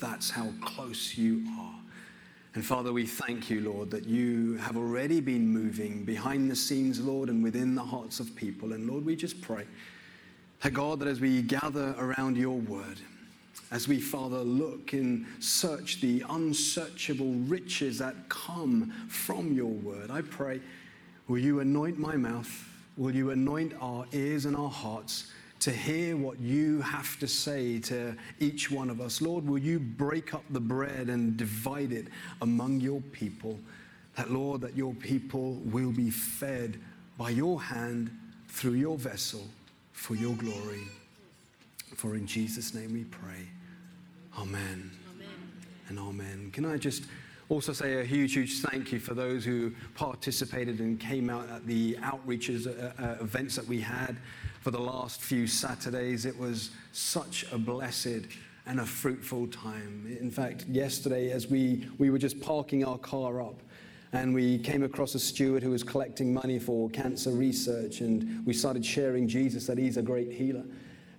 that's how close you are. And Father, we thank you, Lord, that you have already been moving behind the scenes, Lord, and within the hearts of people. And Lord, we just pray that God, that as we gather around your word, as we, Father, look and search the unsearchable riches that come from your word, I pray, will you anoint my mouth? Will you anoint our ears and our hearts? To hear what you have to say to each one of us. Lord, will you break up the bread and divide it among your people? That, Lord, that your people will be fed by your hand through your vessel for your glory. For in Jesus' name we pray. Amen. amen. And amen. Can I just also say a huge, huge thank you for those who participated and came out at the outreaches uh, uh, events that we had for the last few Saturdays. It was such a blessed and a fruitful time. In fact, yesterday, as we, we were just parking our car up, and we came across a steward who was collecting money for cancer research, and we started sharing Jesus that he's a great healer.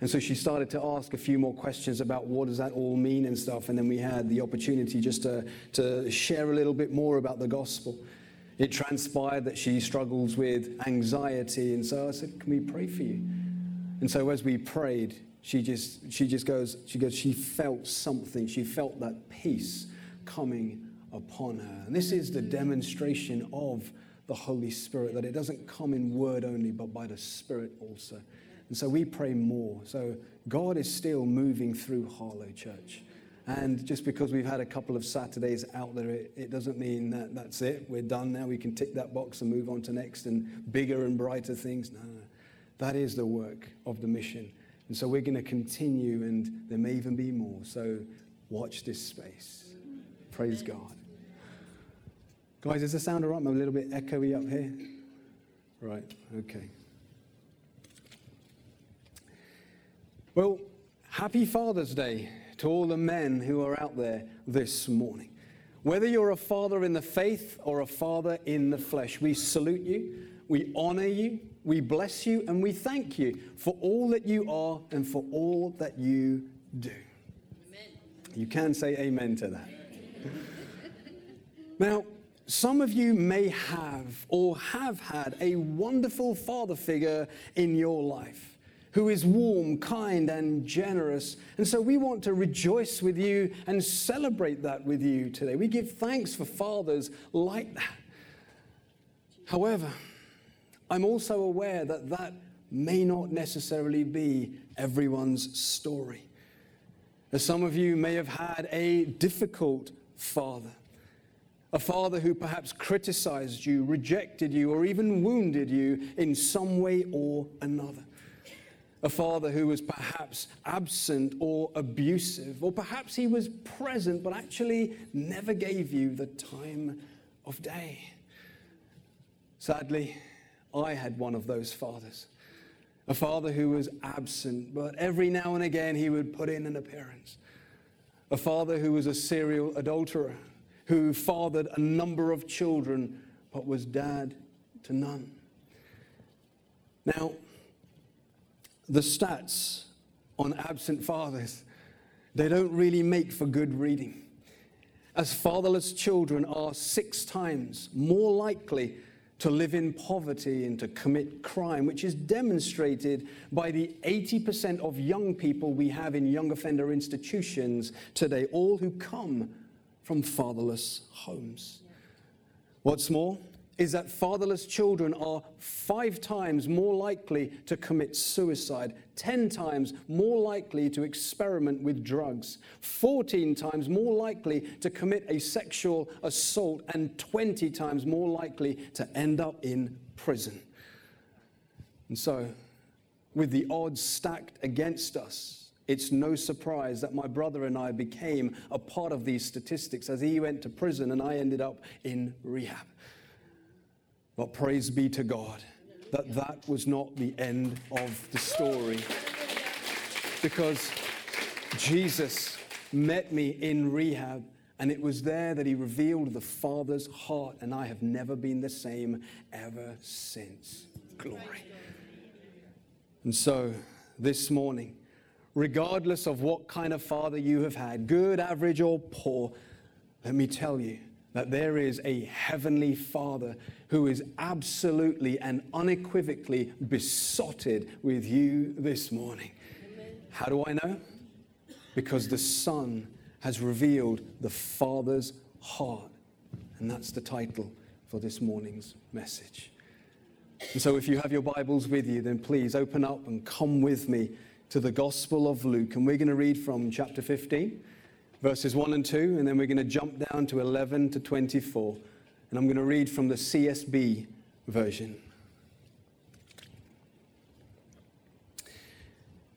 And so she started to ask a few more questions about what does that all mean and stuff. And then we had the opportunity just to, to share a little bit more about the gospel. It transpired that she struggles with anxiety. And so I said, Can we pray for you? And so as we prayed, she just, she just goes, she goes, she felt something. She felt that peace coming upon her. And this is the demonstration of the Holy Spirit, that it doesn't come in word only, but by the Spirit also. And so we pray more. So God is still moving through Harlow Church. And just because we've had a couple of Saturdays out there, it, doesn't mean that that's it. We're done now. We can tick that box and move on to next and bigger and brighter things. No, no, no. That is the work of the mission. And so we're going to continue, and there may even be more. So watch this space. Praise God. Guys, is the sound all right? I'm a little bit echoey up here. Right, okay. Well, happy Father's Day to all the men who are out there this morning. Whether you're a father in the faith or a father in the flesh, we salute you, we honor you, we bless you, and we thank you for all that you are and for all that you do. Amen. You can say amen to that. now, some of you may have or have had a wonderful father figure in your life who is warm, kind, and generous. And so we want to rejoice with you and celebrate that with you today. We give thanks for fathers like that. However, I'm also aware that that may not necessarily be everyone's story. As some of you may have had a difficult father, a father who perhaps criticized you, rejected you, or even wounded you in some way or another a father who was perhaps absent or abusive, or perhaps he was present but actually never gave you the time of day. Sadly, I had one of those fathers. A father who was absent, but every now and again he would put in an appearance. A father who was a serial adulterer, who fathered a number of children, but was dad to none. Now, the stats on absent fathers, they don't really make for good reading. As fatherless children are six times more likely to live in poverty and to commit crime, which is demonstrated by the 80% of young people we have in young offender institutions today, all who come from fatherless homes. What's more, is that fatherless children are five times more likely to commit suicide, 10 times more likely to experiment with drugs, 14 times more likely to commit a sexual assault, and 20 times more likely to end up in prison. And so, with the odds stacked against us, it's no surprise that my brother and I became a part of these statistics as he went to prison and I ended up in rehab. But praise be to God that that was not the end of the story. Because Jesus met me in rehab, and it was there that he revealed the Father's heart, and I have never been the same ever since. Glory. And so, this morning, regardless of what kind of father you have had, good, average, or poor, let me tell you that there is a heavenly Father who is absolutely and unequivocally besotted with you this morning. Amen. How do I know? Because the Son has revealed the Father's heart. And that's the title for this morning's message. And so, if you have your Bibles with you, then please open up and come with me to the Gospel of Luke. And we're going to read from chapter 15, verses 1 and 2, and then we're going to jump down to 11 to 24. And I'm going to read from the CSB version.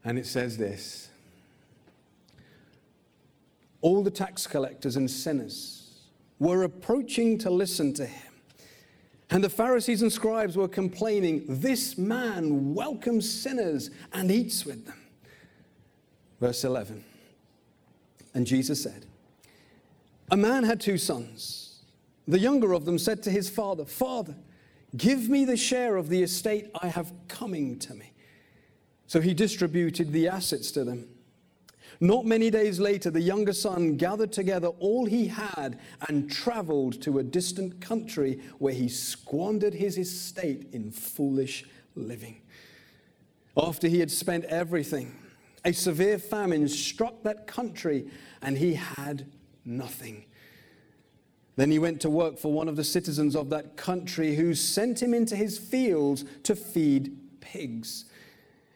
And it says this All the tax collectors and sinners were approaching to listen to him. And the Pharisees and scribes were complaining, This man welcomes sinners and eats with them. Verse 11. And Jesus said, A man had two sons. The younger of them said to his father, Father, give me the share of the estate I have coming to me. So he distributed the assets to them. Not many days later, the younger son gathered together all he had and traveled to a distant country where he squandered his estate in foolish living. After he had spent everything, a severe famine struck that country and he had nothing. Then he went to work for one of the citizens of that country who sent him into his fields to feed pigs.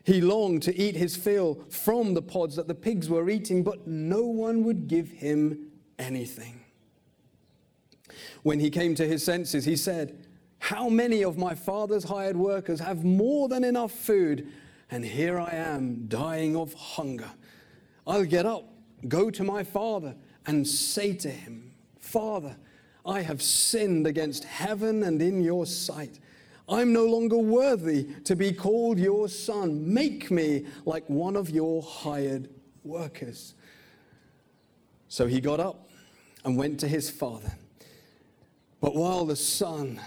He longed to eat his fill from the pods that the pigs were eating, but no one would give him anything. When he came to his senses, he said, How many of my father's hired workers have more than enough food? And here I am dying of hunger. I'll get up, go to my father, and say to him, Father, I have sinned against heaven and in your sight. I'm no longer worthy to be called your son. Make me like one of your hired workers. So he got up and went to his father. But while the son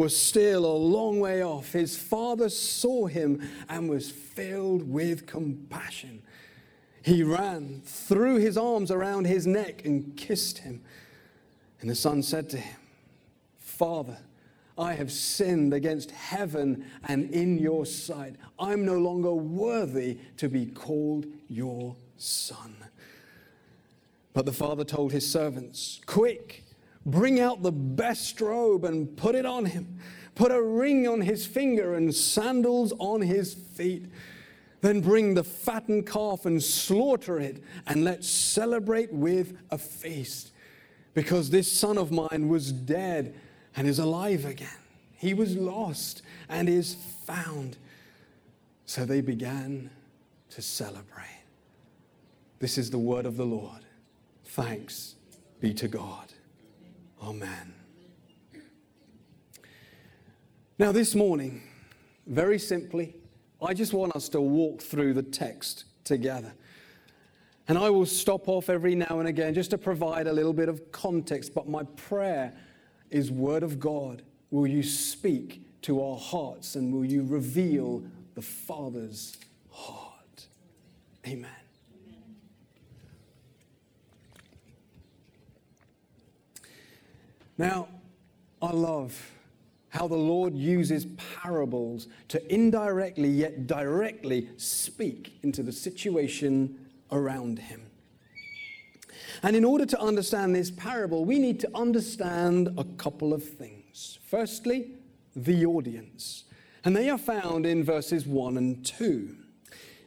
was still a long way off, his father saw him and was filled with compassion. He ran, threw his arms around his neck, and kissed him. And the son said to him, Father, I have sinned against heaven and in your sight. I'm no longer worthy to be called your son. But the father told his servants, Quick, bring out the best robe and put it on him. Put a ring on his finger and sandals on his feet. Then bring the fattened calf and slaughter it, and let's celebrate with a feast. Because this son of mine was dead and is alive again. He was lost and is found. So they began to celebrate. This is the word of the Lord. Thanks be to God. Amen. Now, this morning, very simply, I just want us to walk through the text together. And I will stop off every now and again just to provide a little bit of context, but my prayer is Word of God. Will you speak to our hearts and will you reveal the Father's heart? Amen. Now, I love how the Lord uses parables to indirectly yet directly speak into the situation around him. And in order to understand this parable, we need to understand a couple of things. Firstly, the audience. And they are found in verses 1 and 2.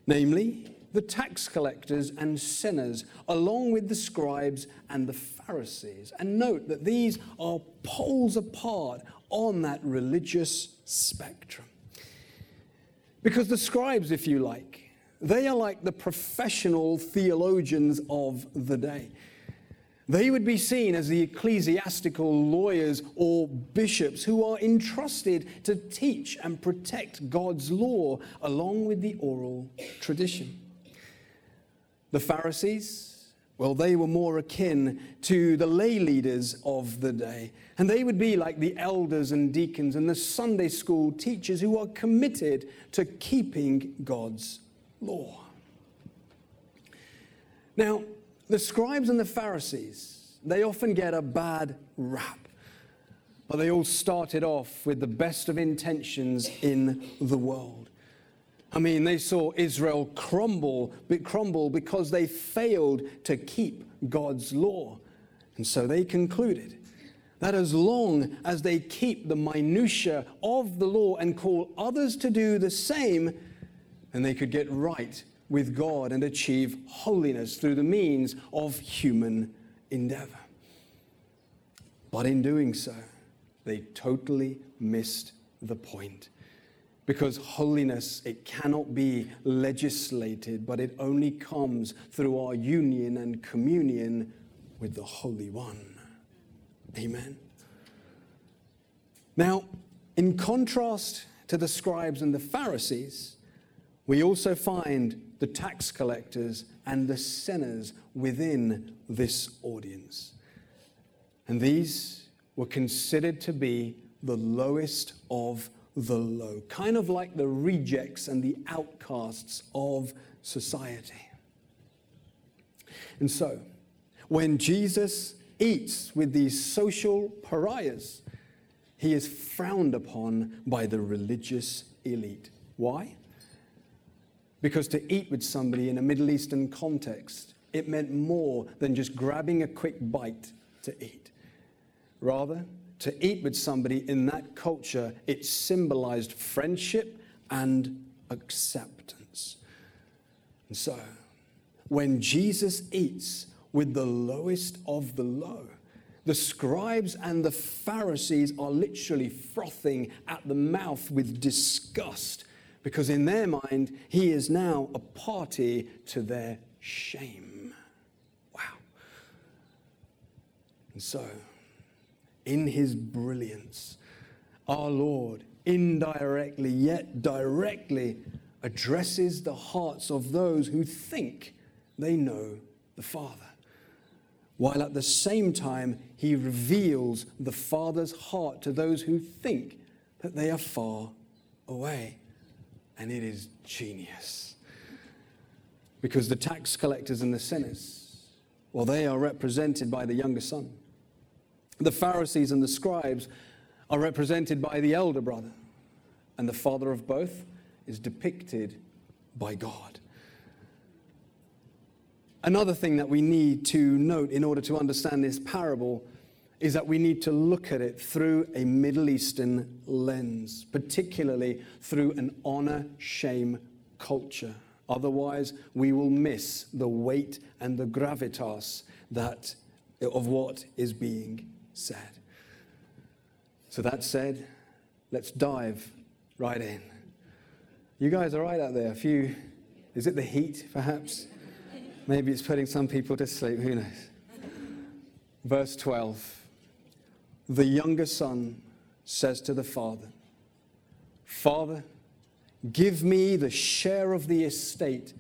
Namely, the tax collectors and sinners, along with the scribes and the Pharisees. And note that these are poles apart on that religious spectrum. Because the scribes, if you like, they are like the professional theologians of the day. They would be seen as the ecclesiastical lawyers or bishops who are entrusted to teach and protect God's law along with the oral tradition. The Pharisees, well, they were more akin to the lay leaders of the day. And they would be like the elders and deacons and the Sunday school teachers who are committed to keeping God's law. Now, the scribes and the Pharisees, they often get a bad rap. But they all started off with the best of intentions in the world. I mean, they saw Israel crumble, crumble because they failed to keep God's law. And so they concluded that as long as they keep the minutiae of the law and call others to do the same, then they could get right with God and achieve holiness through the means of human endeavor. But in doing so, they totally missed the point. Because holiness, it cannot be legislated, but it only comes through our union and communion with the Holy One. Amen. Now, in contrast to the scribes and the Pharisees, we also find the tax collectors and the sinners within this audience. And these were considered to be the lowest of the low, kind of like the rejects and the outcasts of society. And so, when Jesus eats with these social pariahs, he is frowned upon by the religious elite. Why? Because to eat with somebody in a Middle Eastern context, it meant more than just grabbing a quick bite to eat. Rather, to eat with somebody in that culture, it symbolized friendship and acceptance. And so, when Jesus eats with the lowest of the low, the scribes and the Pharisees are literally frothing at the mouth with disgust because, in their mind, he is now a party to their shame. Wow. And so, in his brilliance, our Lord indirectly yet directly addresses the hearts of those who think they know the Father. While at the same time, he reveals the Father's heart to those who think that they are far away. And it is genius. Because the tax collectors and the sinners, well, they are represented by the younger son. The Pharisees and the scribes are represented by the elder brother, and the father of both is depicted by God. Another thing that we need to note in order to understand this parable is that we need to look at it through a Middle Eastern lens, particularly through an honor shame culture. Otherwise, we will miss the weight and the gravitas that, of what is being said. So, that said, let's dive right in. You guys are right out there. A few, is it the heat perhaps? Maybe it's putting some people to sleep, who knows? Verse 12 The younger son says to the father, Father, give me the share of the estate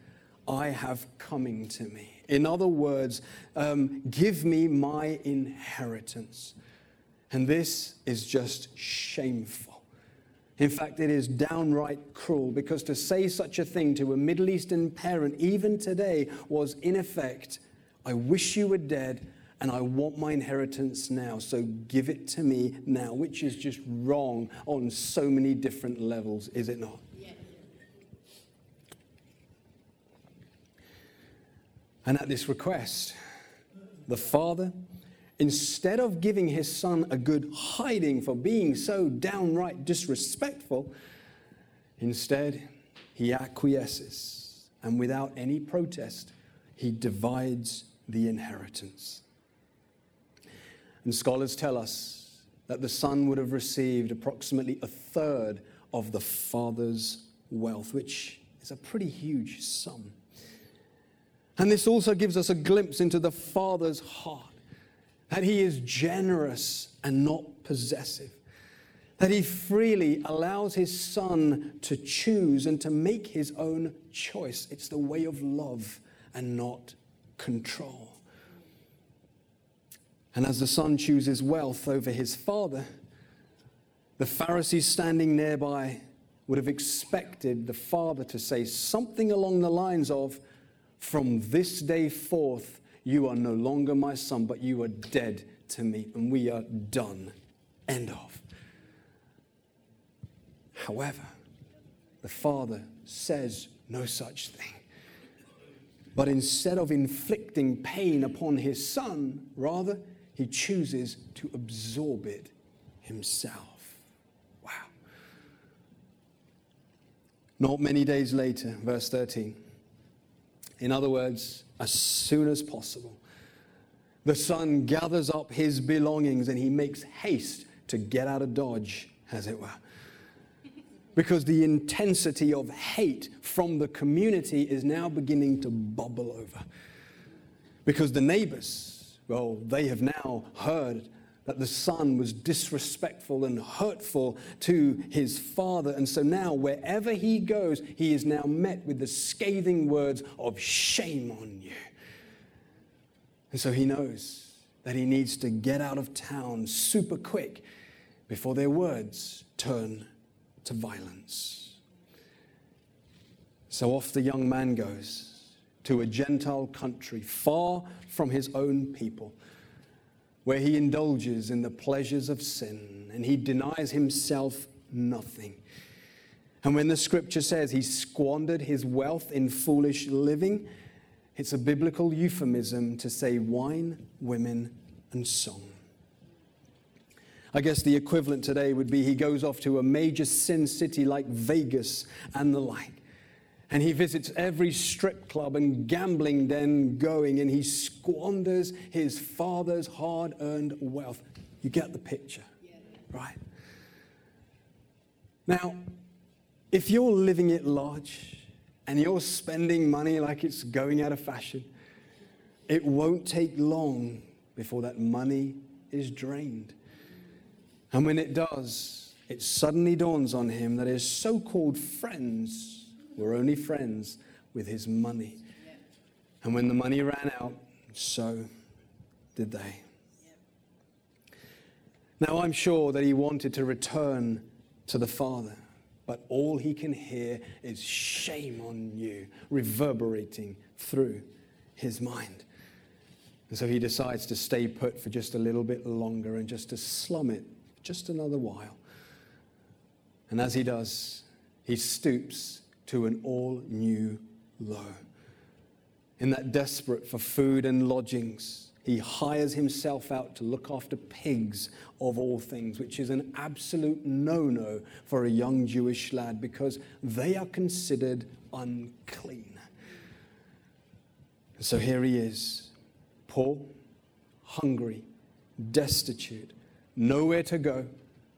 I have coming to me. In other words, um, give me my inheritance. And this is just shameful. In fact, it is downright cruel because to say such a thing to a Middle Eastern parent, even today, was in effect, I wish you were dead and I want my inheritance now, so give it to me now, which is just wrong on so many different levels, is it not? And at this request, the father, instead of giving his son a good hiding for being so downright disrespectful, instead he acquiesces and without any protest, he divides the inheritance. And scholars tell us that the son would have received approximately a third of the father's wealth, which is a pretty huge sum. And this also gives us a glimpse into the Father's heart that He is generous and not possessive, that He freely allows His Son to choose and to make His own choice. It's the way of love and not control. And as the Son chooses wealth over his Father, the Pharisees standing nearby would have expected the Father to say something along the lines of, From this day forth, you are no longer my son, but you are dead to me, and we are done. End of. However, the father says no such thing. But instead of inflicting pain upon his son, rather, he chooses to absorb it himself. Wow. Not many days later, verse 13. In other words, as soon as possible, the son gathers up his belongings and he makes haste to get out of Dodge, as it were because the intensity of hate from the community is now beginning to bubble over. Because the neighbors, well, they have now heard that the son was disrespectful and hurtful to his father. And so now, wherever he goes, he is now met with the scathing words of shame on you. And so he knows that he needs to get out of town super quick before their words turn to violence. So off the young man goes to a Gentile country far from his own people, where he indulges in the pleasures of sin and he denies himself nothing. And when the scripture says he squandered his wealth in foolish living, it's a biblical euphemism to say wine, women, and song. I guess the equivalent today would be he goes off to a major sin city like Vegas and the like. And he visits every strip club and gambling den going, and he squanders his father's hard earned wealth. You get the picture, right? Now, if you're living it large and you're spending money like it's going out of fashion, it won't take long before that money is drained. And when it does, it suddenly dawns on him that his so called friends were only friends with his money. And when the money ran out, so did they. Now, I'm sure that he wanted to return to the Father, but all he can hear is shame on you reverberating through his mind. And so he decides to stay put for just a little bit longer and just to slum it just another while. And as he does, he stoops to an all new low. In that desperate for food and lodgings, he hires himself out to look after pigs of all things, which is an absolute no no for a young Jewish lad because they are considered unclean. so here he is, poor, hungry, destitute, nowhere to go,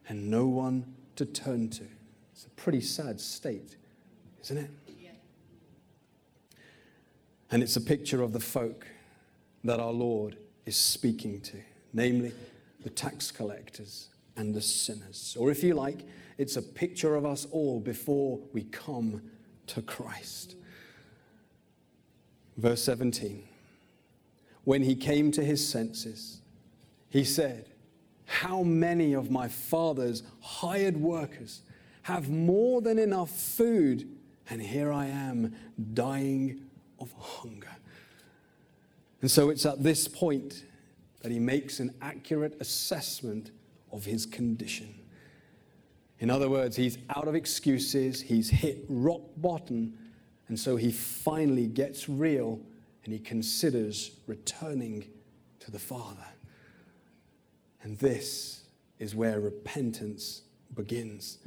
and no one to turn to. It's a pretty sad state, isn't it? And it's a picture of the folk that our Lord is speaking to, namely the tax collectors and the sinners. Or if you like, it's a picture of us all before we come to Christ. Verse 17 When he came to his senses, he said, how many of my father's hired workers have more than enough food, and here I am dying of hunger? And so it's at this point that he makes an accurate assessment of his condition. In other words, he's out of excuses, he's hit rock bottom, and so he finally gets real and he considers returning to the Father. And this is where repentance begins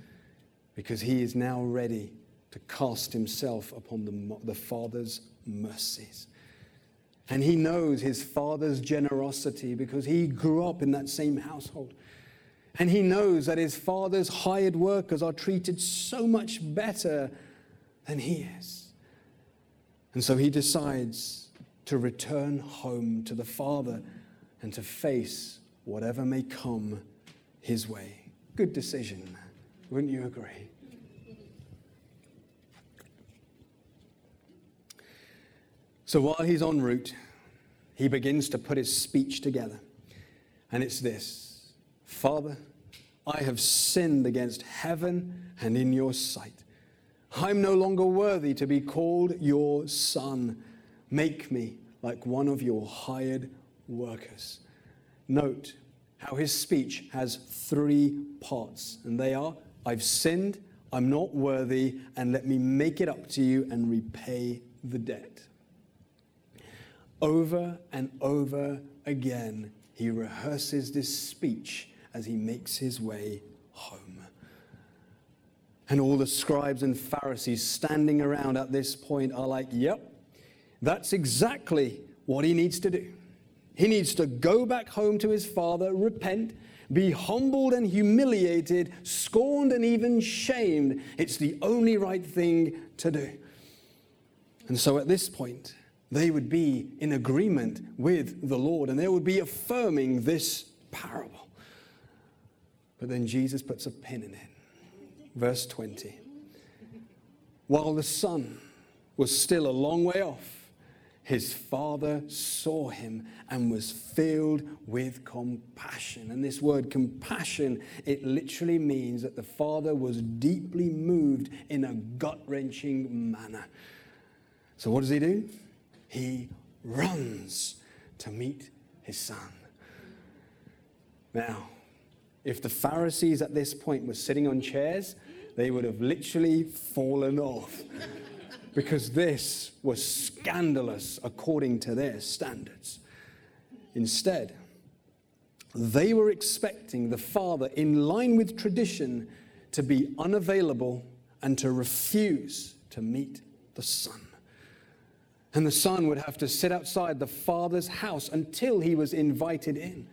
because he is now ready to cast himself upon the, the Father's mercies. And he knows his father's generosity because he grew up in that same household. And he knows that his father's hired workers are treated so much better than he is. And so he decides to return home to the father and to face whatever may come his way. Good decision, wouldn't you agree? So while he's en route, he begins to put his speech together. And it's this Father, I have sinned against heaven and in your sight. I'm no longer worthy to be called your son. Make me like one of your hired workers. Note how his speech has three parts, and they are I've sinned, I'm not worthy, and let me make it up to you and repay the debt. Over and over again, he rehearses this speech as he makes his way home. And all the scribes and Pharisees standing around at this point are like, yep, that's exactly what he needs to do. He needs to go back home to his father, repent, be humbled and humiliated, scorned and even shamed. It's the only right thing to do. And so at this point, they would be in agreement with the Lord and they would be affirming this parable. But then Jesus puts a pin in it. Verse 20. While the son was still a long way off, his father saw him and was filled with compassion. And this word compassion, it literally means that the father was deeply moved in a gut wrenching manner. So, what does he do? He runs to meet his son. Now, if the Pharisees at this point were sitting on chairs, they would have literally fallen off because this was scandalous according to their standards. Instead, they were expecting the father, in line with tradition, to be unavailable and to refuse to meet the son. And the son would have to sit outside the father's house until he was invited in.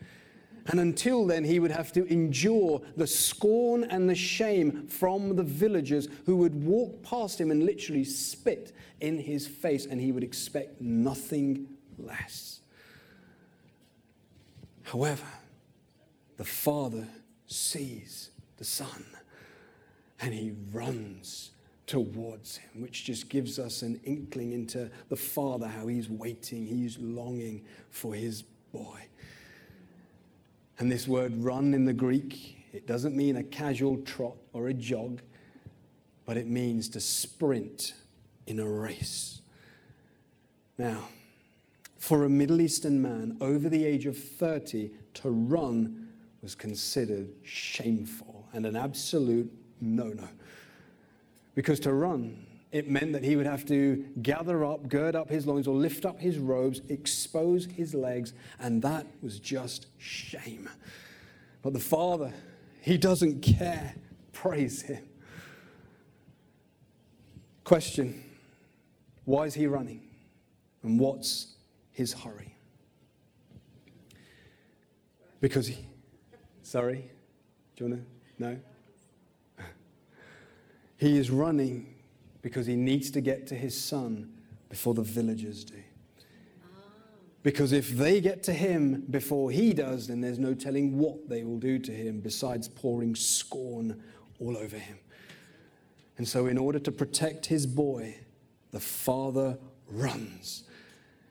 And until then, he would have to endure the scorn and the shame from the villagers who would walk past him and literally spit in his face, and he would expect nothing less. However, the father sees the son and he runs towards him, which just gives us an inkling into the father, how he's waiting, he's longing for his boy. And this word run in the Greek, it doesn't mean a casual trot or a jog, but it means to sprint in a race. Now, for a Middle Eastern man over the age of 30 to run was considered shameful and an absolute no no. Because to run it meant that he would have to gather up, gird up his loins, or lift up his robes, expose his legs, and that was just shame. But the Father, he doesn't care. Praise him. Question Why is he running? And what's his hurry? Because he. Sorry? Do you want to? No? He is running because he needs to get to his son before the villagers do. Because if they get to him before he does, then there's no telling what they will do to him besides pouring scorn all over him. And so, in order to protect his boy, the father runs.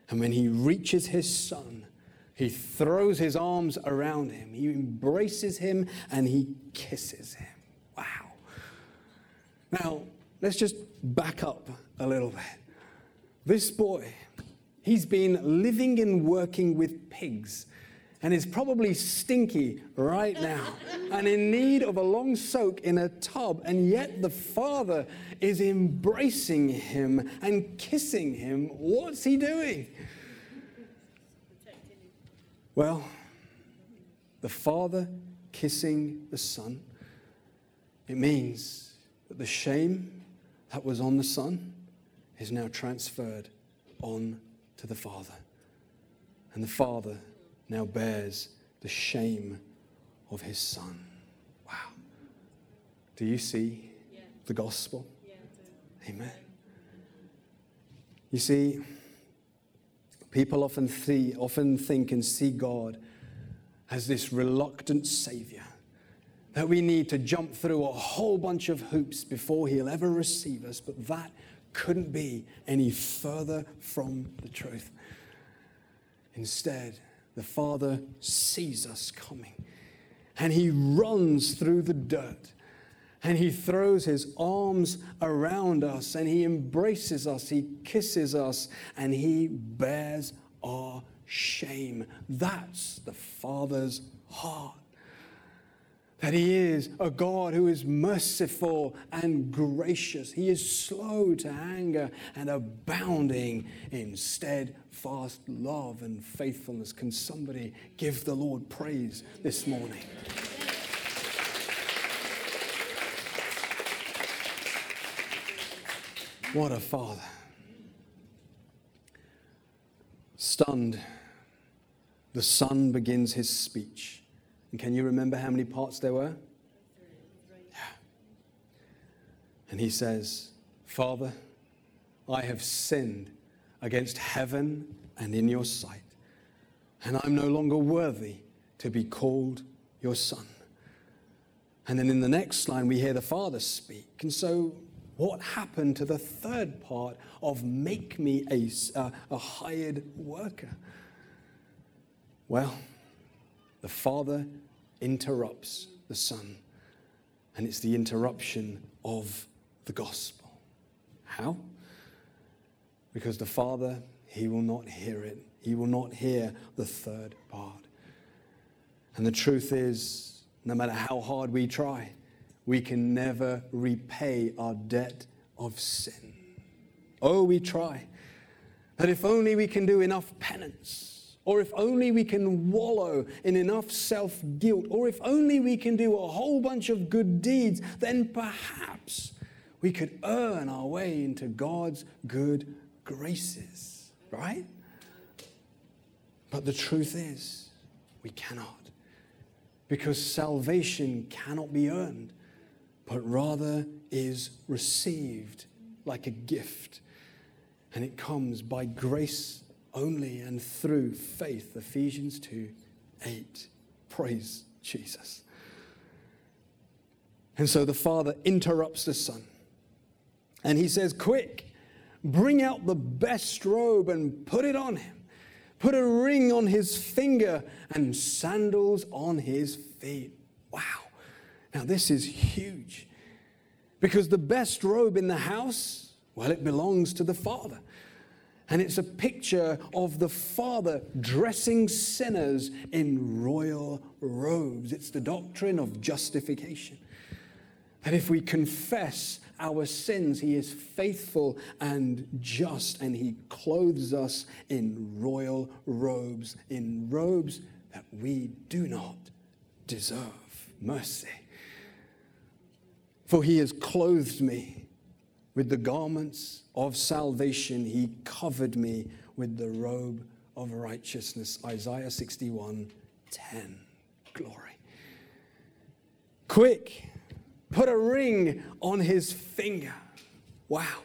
And when he reaches his son, he throws his arms around him, he embraces him, and he kisses him. Now, let's just back up a little bit. This boy, he's been living and working with pigs and is probably stinky right now and in need of a long soak in a tub. And yet the father is embracing him and kissing him. What's he doing? Well, the father kissing the son, it means that the shame that was on the Son is now transferred on to the Father. And the Father now bears the shame of his Son. Wow. Do you see yeah. the gospel? Yeah, Amen. You see, people often, see, often think and see God as this reluctant Savior that we need to jump through a whole bunch of hoops before he'll ever receive us, but that couldn't be any further from the truth. Instead, the Father sees us coming and he runs through the dirt and he throws his arms around us and he embraces us, he kisses us, and he bears our shame. That's the Father's heart. That he is a God who is merciful and gracious. He is slow to anger and abounding in steadfast love and faithfulness. Can somebody give the Lord praise this morning? What a father. Stunned, the son begins his speech. And can you remember how many parts there were? Yeah. And he says, Father, I have sinned against heaven and in your sight, and I'm no longer worthy to be called your son. And then in the next line, we hear the father speak. And so what happened to the third part of make me a, a hired worker? Well, the Father interrupts the Son, and it's the interruption of the gospel. How? Because the Father, He will not hear it. He will not hear the third part. And the truth is, no matter how hard we try, we can never repay our debt of sin. Oh, we try. That if only we can do enough penance, or if only we can wallow in enough self guilt, or if only we can do a whole bunch of good deeds, then perhaps we could earn our way into God's good graces, right? But the truth is, we cannot. Because salvation cannot be earned but rather is received like a gift. And it comes by grace only and through faith. Ephesians 2 8. Praise Jesus. And so the Father interrupts the Son. And he says, Quick, bring out the best robe and put it on him. Put a ring on his finger and sandals on his feet. Wow. Now, this is huge because the best robe in the house, well, it belongs to the Father. And it's a picture of the Father dressing sinners in royal robes. It's the doctrine of justification. That if we confess our sins, He is faithful and just, and He clothes us in royal robes, in robes that we do not deserve. Mercy. For he has clothed me with the garments of salvation. He covered me with the robe of righteousness. Isaiah 61 10. Glory. Quick, put a ring on his finger. Wow.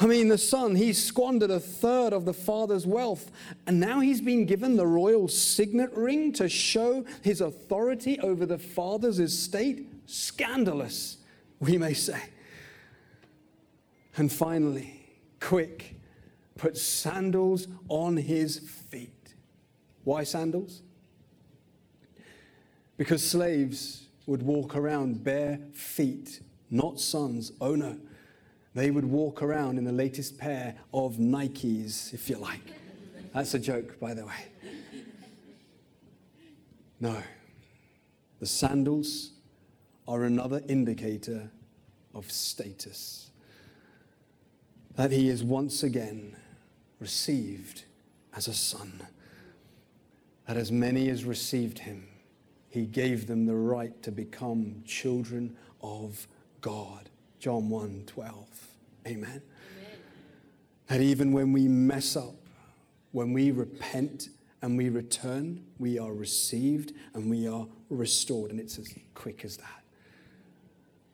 I mean, the son, he squandered a third of the father's wealth, and now he's been given the royal signet ring to show his authority over the father's estate scandalous, we may say. And finally, quick, put sandals on his feet. Why sandals? Because slaves would walk around bare feet, not sons. Oh no. They would walk around in the latest pair of Nikes, if you like. That's a joke, by the way. No. The sandals are another indicator of status. That he is once again received as a son. That as many as received him, he gave them the right to become children of God. John 1 12. Amen. Amen. That even when we mess up, when we repent and we return, we are received and we are restored. And it's as quick as that.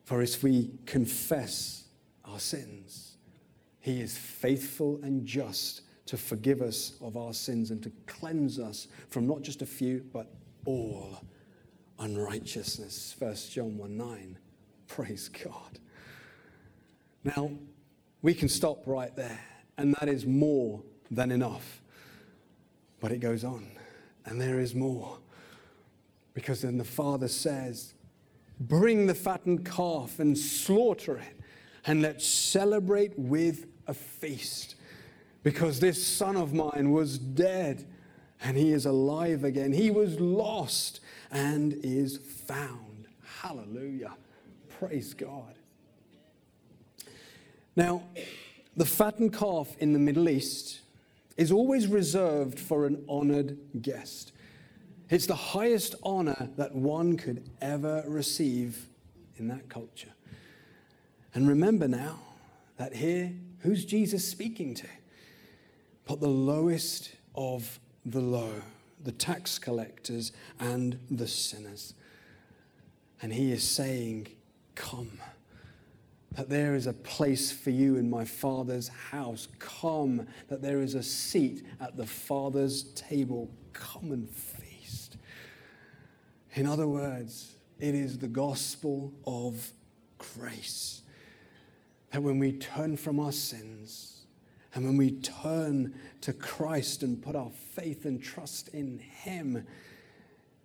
For if we confess our sins, He is faithful and just to forgive us of our sins and to cleanse us from not just a few, but all unrighteousness. 1 John 1 9. Praise God. Now, we can stop right there, and that is more than enough. But it goes on, and there is more. Because then the Father says, Bring the fattened calf and slaughter it, and let's celebrate with a feast. Because this son of mine was dead, and he is alive again. He was lost and is found. Hallelujah. Praise God. Now, the fattened calf in the Middle East is always reserved for an honored guest. It's the highest honor that one could ever receive in that culture. And remember now that here, who's Jesus speaking to? But the lowest of the low, the tax collectors and the sinners. And he is saying, Come that there is a place for you in my Father's house. Come, that there is a seat at the Father's table. Come and feast. In other words, it is the gospel of grace. That when we turn from our sins and when we turn to Christ and put our faith and trust in Him,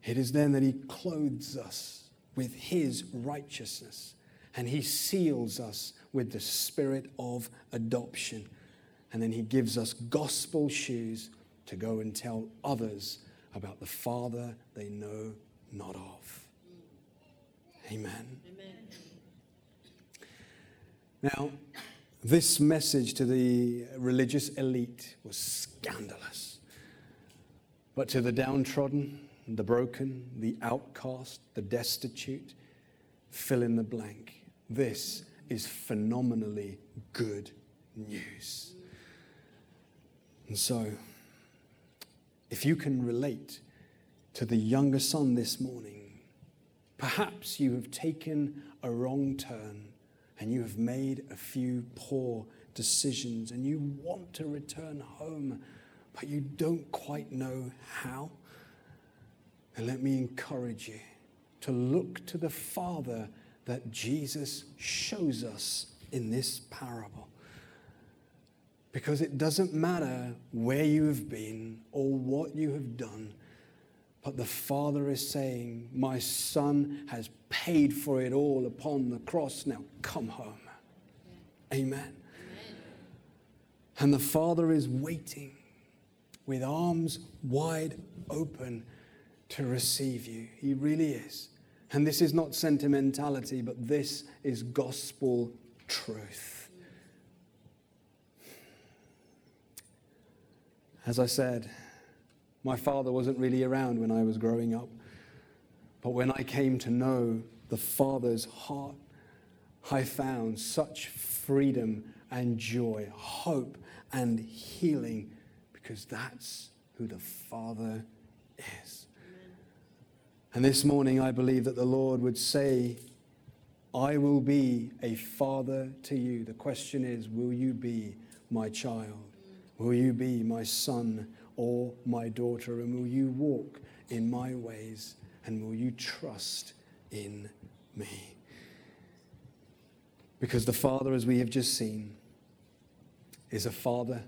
it is then that He clothes us with His righteousness and he seals us with the spirit of adoption. And then he gives us gospel shoes to go and tell others about the Father they know not of. Amen. Amen. Now, this message to the religious elite was scandalous. But to the downtrodden, the broken, the outcast, the destitute, fill in the blank. This is phenomenally good news. And so, if you can relate to the younger son this morning, perhaps you have taken a wrong turn and you have made a few poor decisions and you want to return home, but you don't quite know how. And let me encourage you to look to the Father that Jesus shows us in this parable. Because it doesn't matter where you have been or what you have done, but the Father is saying, My Son has paid for it all upon the cross. Now come home. Amen. Amen. And the Father is waiting with arms wide open to receive you. He really is. And this is not sentimentality, but this is gospel truth. As I said, my father wasn't really around when I was growing up. But when I came to know the Father's heart, I found such freedom and joy, hope and healing, because that's who the Father is. And this morning, I believe that the Lord would say, I will be a father to you. The question is, will you be my child? Will you be my son or my daughter? And will you walk in my ways? And will you trust in me? Because the Father, as we have just seen, is a father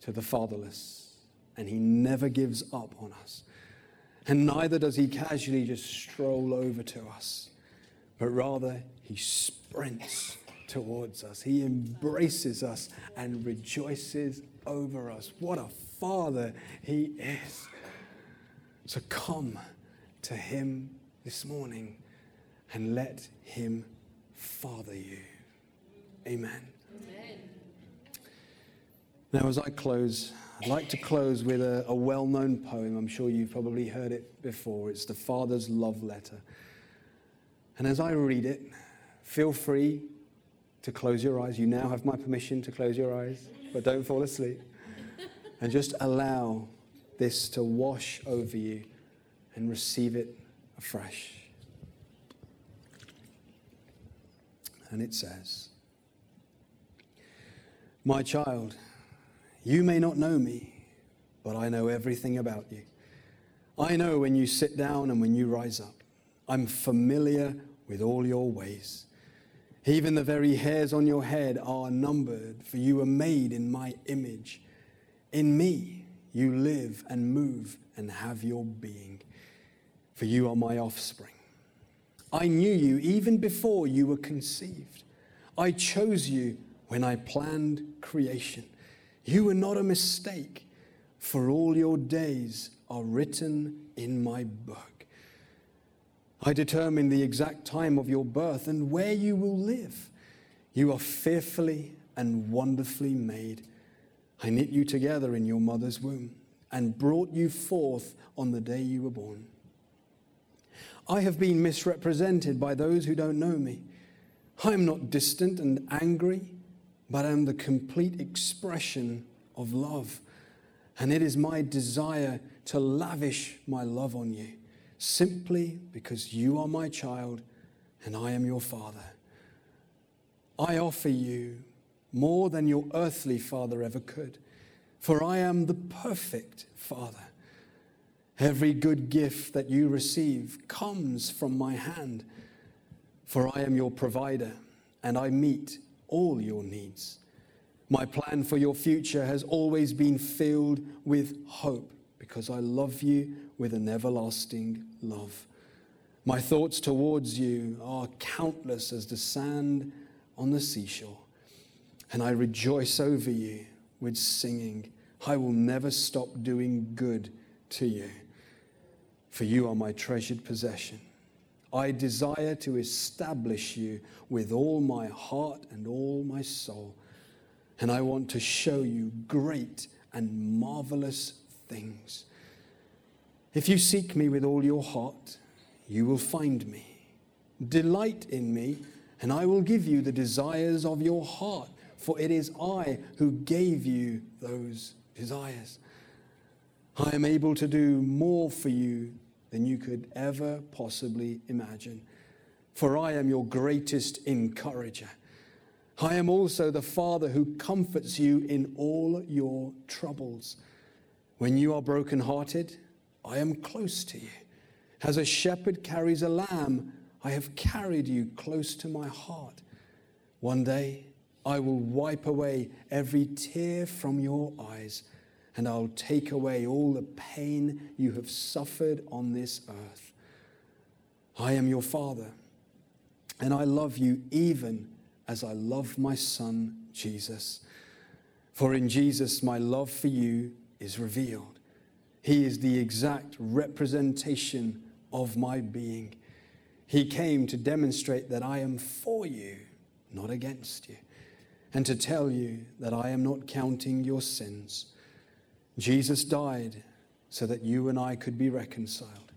to the fatherless, and he never gives up on us. And neither does he casually just stroll over to us, but rather he sprints towards us. He embraces us and rejoices over us. What a father he is. So come to him this morning and let him father you. Amen. Amen. Now, as I close, I'd like to close with a, a well known poem. I'm sure you've probably heard it before. It's the Father's Love Letter. And as I read it, feel free to close your eyes. You now have my permission to close your eyes, but don't fall asleep. And just allow this to wash over you and receive it afresh. And it says, My child, you may not know me, but I know everything about you. I know when you sit down and when you rise up. I'm familiar with all your ways. Even the very hairs on your head are numbered, for you were made in my image. In me you live and move and have your being, for you are my offspring. I knew you even before you were conceived. I chose you when I planned creation. You were not a mistake, for all your days are written in my book. I determine the exact time of your birth and where you will live. You are fearfully and wonderfully made. I knit you together in your mother's womb and brought you forth on the day you were born. I have been misrepresented by those who don't know me. I am not distant and angry, but I am the complete expression of love. And it is my desire to lavish my love on you, simply because you are my child and I am your father. I offer you more than your earthly father ever could, for I am the perfect father. Every good gift that you receive comes from my hand, for I am your provider and I meet all your needs. My plan for your future has always been filled with hope because I love you with an everlasting love. My thoughts towards you are countless as the sand on the seashore, and I rejoice over you with singing. I will never stop doing good to you for you are my treasured possession. I desire to establish you with all my heart and all my soul. And I want to show you great and marvelous things. If you seek me with all your heart, you will find me. Delight in me, and I will give you the desires of your heart, for it is I who gave you those desires. I am able to do more for you than you could ever possibly imagine. For I am your greatest encourager. I am also the Father who comforts you in all your troubles. When you are brokenhearted, I am close to you. As a shepherd carries a lamb, I have carried you close to my heart. One day, I will wipe away every tear from your eyes and I'll take away all the pain you have suffered on this earth. I am your Father, and I love you even as I love my Son, Jesus. For in Jesus, my love for you is revealed. He is the exact representation of my being. He came to demonstrate that I am for you, not against you, and to tell you that I am not counting your sins. Jesus died so that you and I could be reconciled.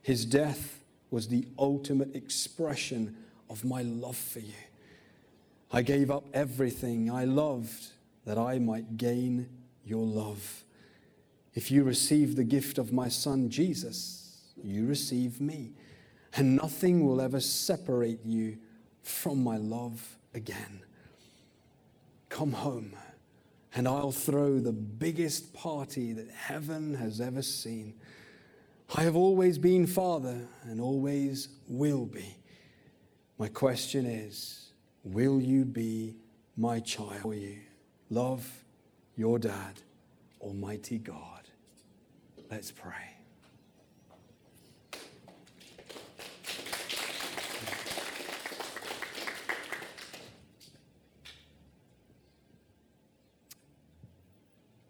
His death was the ultimate expression of my love for you. I gave up everything I loved that I might gain your love. If you receive the gift of my son Jesus, you receive me, and nothing will ever separate you from my love again. Come home and I'll throw the biggest party that heaven has ever seen. I have always been father and always will be. My question is will you be my child? Will you love your dad, Almighty God? Let's pray.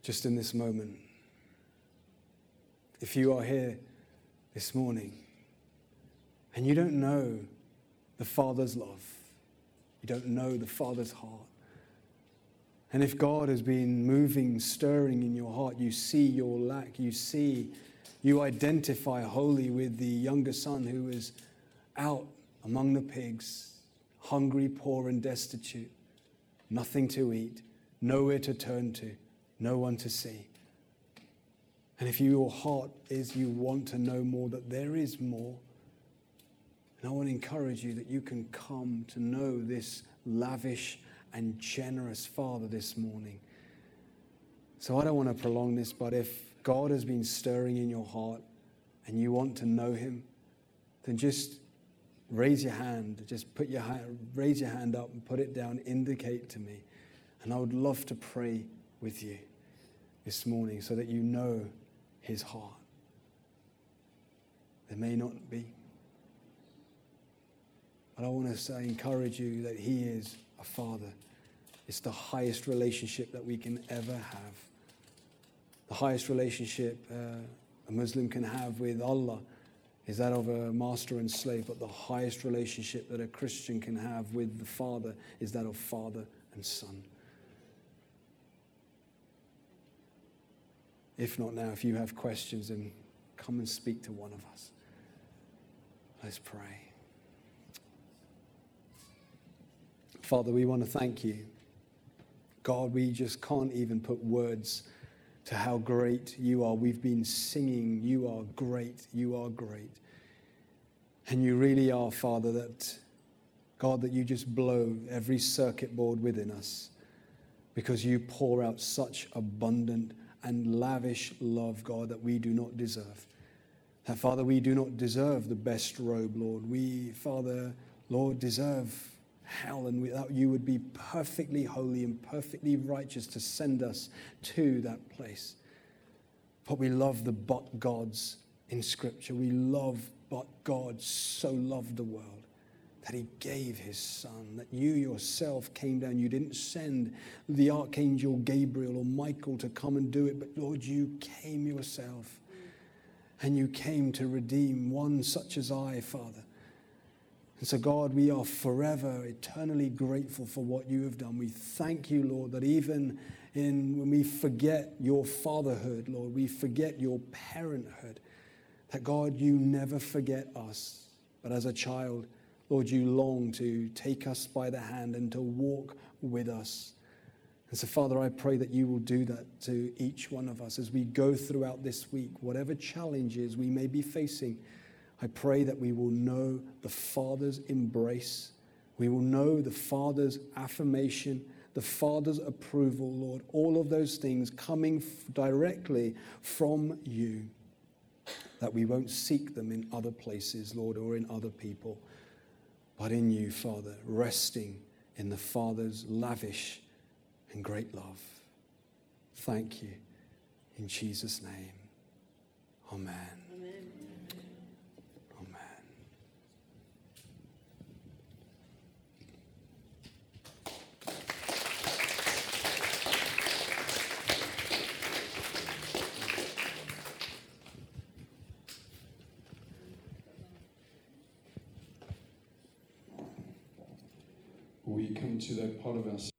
Just in this moment. If you are here this morning and you don't know the Father's love, you don't know the Father's heart, and if God has been moving, stirring in your heart, you see your lack, you see, you identify wholly with the younger son who is out among the pigs, hungry, poor, and destitute, nothing to eat, nowhere to turn to no one to see. And if your heart is you want to know more, that there is more, and I want to encourage you that you can come to know this lavish and generous Father this morning. So I don't want to prolong this, but if God has been stirring in your heart and you want to know Him, then just raise your hand. Just put your hand, raise your hand up and put it down. Indicate to me, and I would love to pray with you this morning so that you know his heart. There may not be. But I want to say, encourage you that He is a Father. It's the highest relationship that we can ever have. The highest relationship uh, a Muslim can have with Allah is that of a master and slave, but the highest relationship that a Christian can have with the Father is that of father and son. If not now, if you have questions, then come and speak to one of us. Let's pray. Father, we want to thank you. God, we just can't even put words to how great you are. We've been singing, You are great, you are great. And you really are, Father, that God, that you just blow every circuit board within us because you pour out such abundant and lavish love, God, that we do not deserve. Father, we do not deserve the best robe, Lord. We, Father, Lord, deserve hell, and without you would be perfectly holy and perfectly righteous to send us to that place. But we love the but gods in Scripture. We love but God so loved the world that he gave his son, that you yourself came down. You didn't send the archangel Gabriel or Michael to come and do it, but Lord, you came yourself. And you came to redeem one such as I, Father. And so, God, we are forever, eternally grateful for what you have done. We thank you, Lord, that even in when we forget your fatherhood, Lord, we forget your parenthood, that God, you never forget us. But as a child, Lord, you long to take us by the hand and to walk with us. And so, Father, I pray that you will do that to each one of us as we go throughout this week, whatever challenges we may be facing. I pray that we will know the Father's embrace. We will know the Father's affirmation, the Father's approval, Lord. All of those things coming directly from you. That we won't seek them in other places, Lord, or in other people, but in you, Father, resting in the Father's lavish and great love. Thank you. In Jesus' name. Amen. We come to that part of us